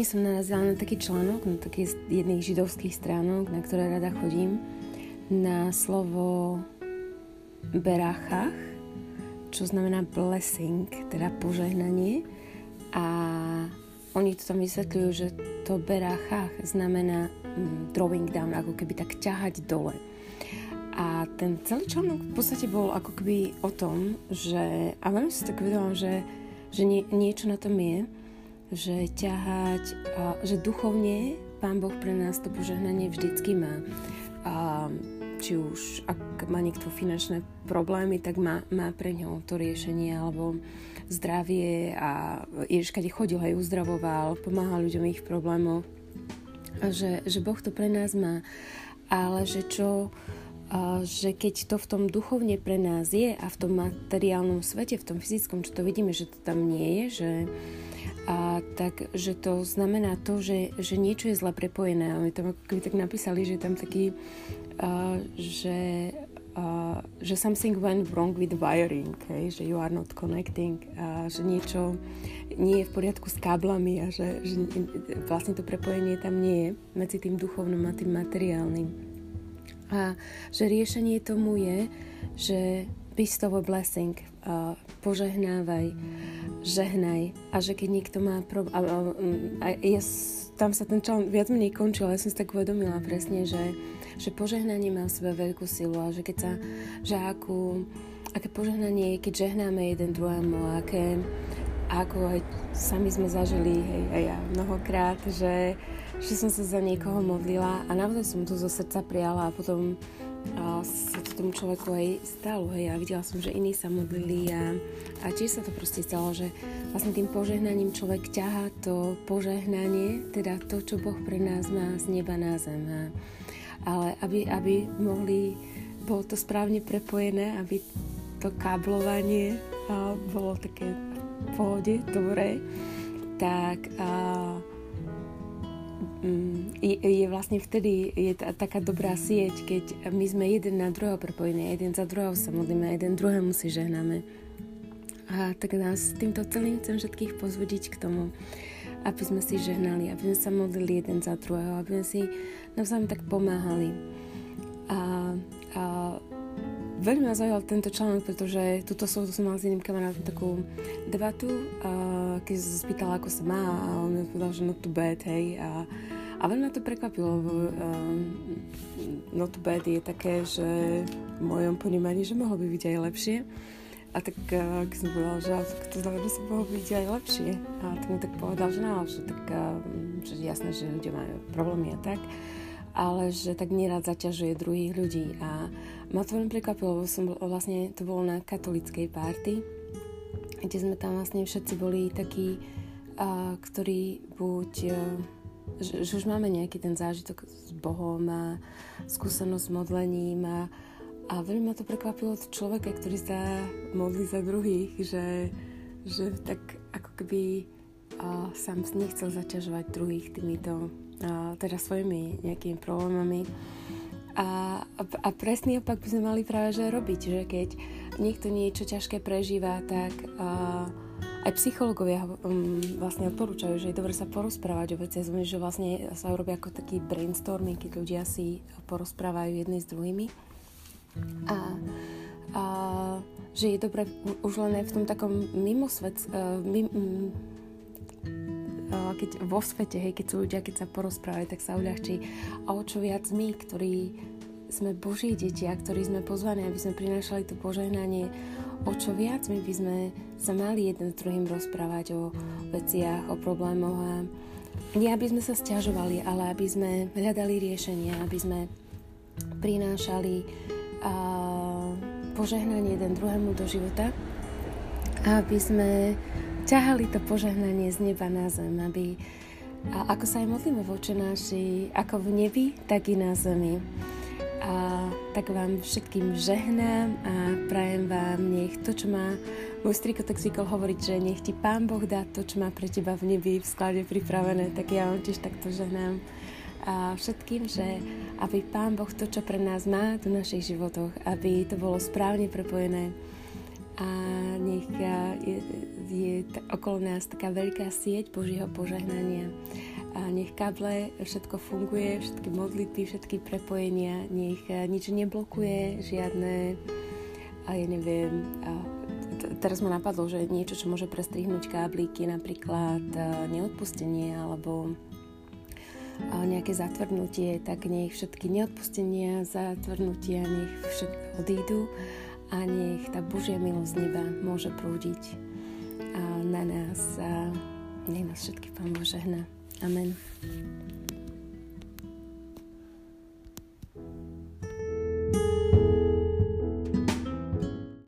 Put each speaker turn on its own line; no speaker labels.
dnes som narazila na taký článok, na taký z jedných židovských stránok, na ktoré rada chodím, na slovo berachach, čo znamená blessing, teda požehnanie. A oni to tam vysvetľujú, že to berachach znamená mm, drawing down, ako keby tak ťahať dole. A ten celý článok v podstate bol ako keby o tom, že, a veľmi si tak uvedomila, že, že nie, niečo na tom je, že ťahať, že duchovne Pán Boh pre nás to požehnanie vždycky má. A, či už ak má niekto finančné problémy, tak má, má pre ňo to riešenie, alebo zdravie a Ježiš chodil, aj uzdravoval, pomáhal ľuďom ich problémov. Že, že Boh to pre nás má. Ale že čo, že keď to v tom duchovne pre nás je a v tom materiálnom svete, v tom fyzickom, čo to vidíme, že to tam nie je, že a tak, že to znamená to, že, že niečo je zle prepojené. A my tam ako keby tak napísali, že tam taký, uh, že, uh, že something went wrong with wiring, okay? že you are not connecting, a že niečo nie je v poriadku s káblami a že, že vlastne to prepojenie tam nie je medzi tým duchovným a tým materiálnym. A že riešenie tomu je, že bestow a blessing, uh, požehnávaj, žehnaj a že keď niekto má problém, a, a, a ja, tam sa ten člán viac menej končil, ale ja som si tak uvedomila presne, že, že požehnanie má v sebe veľkú silu a že keď sa, že aké požehnanie keď žehnáme jeden druhému, aké, ako aj sami sme zažili, hej, aj ja mnohokrát, že, že som sa za niekoho modlila a naozaj som to zo srdca prijala a potom a sa to tomu človeku aj stalo, hej, a videla som, že iní sa modlili a, a tiež sa to proste stalo, že vlastne tým požehnaním človek ťahá to požehnanie, teda to, čo Boh pre nás má z neba na zem. A, ale aby, aby mohli, bolo to správne prepojené, aby to káblovanie bolo také pohode, dobré, tak Mm, je, je vlastne vtedy je t- taká dobrá sieť, keď my sme jeden na druhého prepojení, jeden za druhého sa modlíme, jeden druhému si žehnáme. A tak nás týmto celým chcem všetkých pozvodiť k tomu, aby sme si žehnali, aby sme sa modlili jeden za druhého, aby sme si navzájom tak pomáhali. A veľmi ma zaujal tento článok, pretože túto som, som mala s iným kamarátom takú debatu, a keď som sa spýtala, ako sa má a on mi povedal, že not too bad, hej. A, a veľmi ma to prekvapilo. Um, not too bad je také, že v mojom ponímaní, že mohlo by byť aj lepšie. A tak uh, keď som povedala, že to znamená, že sa mohlo byť aj lepšie. A tak mi tak povedal, že no, že tak, uh, že jasné, že ľudia majú problémy a tak ale že tak nerad zaťažuje druhých ľudí. A ma to veľmi prekvapilo, lebo som vlastne, to bolo na katolickej párty, kde sme tam vlastne všetci boli takí, a, ktorí buď, a, že, že už máme nejaký ten zážitok s Bohom a skúsenosť s modlením a, a veľmi ma to prekvapilo od človeka, ktorý sa modlí za druhých, že, že tak ako keby a, sám nechcel zaťažovať druhých týmito a, teda svojimi nejakými problémami. A, a, a presný opak by sme mali práve že robiť, že keď niekto niečo ťažké prežíva, tak a, aj psychológovia um, vlastne odporúčajú, že je dobre sa porozprávať o veciach, že vlastne sa robia ako taký brainstorming, keď ľudia si porozprávajú jedni s druhými. A, a že je dobre už len v tom takom mimosvet, uh, mim, keď vo svete, hej, keď sú ľudia, keď sa porozprávajú, tak sa uľahčí. A o čo viac my, ktorí sme Boží deti a ktorí sme pozvaní, aby sme prinášali to požehnanie, o čo viac my by sme sa mali jeden s druhým rozprávať o veciach, o problémoch a nie aby sme sa stiažovali, ale aby sme hľadali riešenia, aby sme prinášali a, požehnanie jeden druhému do života, aby sme ťahali to požehnanie z neba na zem, aby a ako sa aj modlíme voči naši, ako v nebi, tak i na zemi. A tak vám všetkým žehnám a prajem vám, nech to, čo má môj striko tak zvykol hovoriť, že nech ti Pán Boh dá to, čo má pre teba v nebi v sklade pripravené, tak ja vám tiež takto žehnám a všetkým, že aby Pán Boh to, čo pre nás má v našich životoch, aby to bolo správne prepojené a nech okolo nás taká veľká sieť Božieho požehnania. A nech káble všetko funguje, všetky modlitby, všetky prepojenia, nech nič neblokuje, žiadne, a ja neviem, a teraz ma napadlo, že niečo, čo môže prestrihnúť kábliky, napríklad neodpustenie alebo nejaké zatvrdnutie, tak nech všetky neodpustenia, zatvrdnutia, nech všetko odídu a nech tá Božia milosť neba môže prúdiť na nás a nech nás všetky Pán Bože hna. Amen.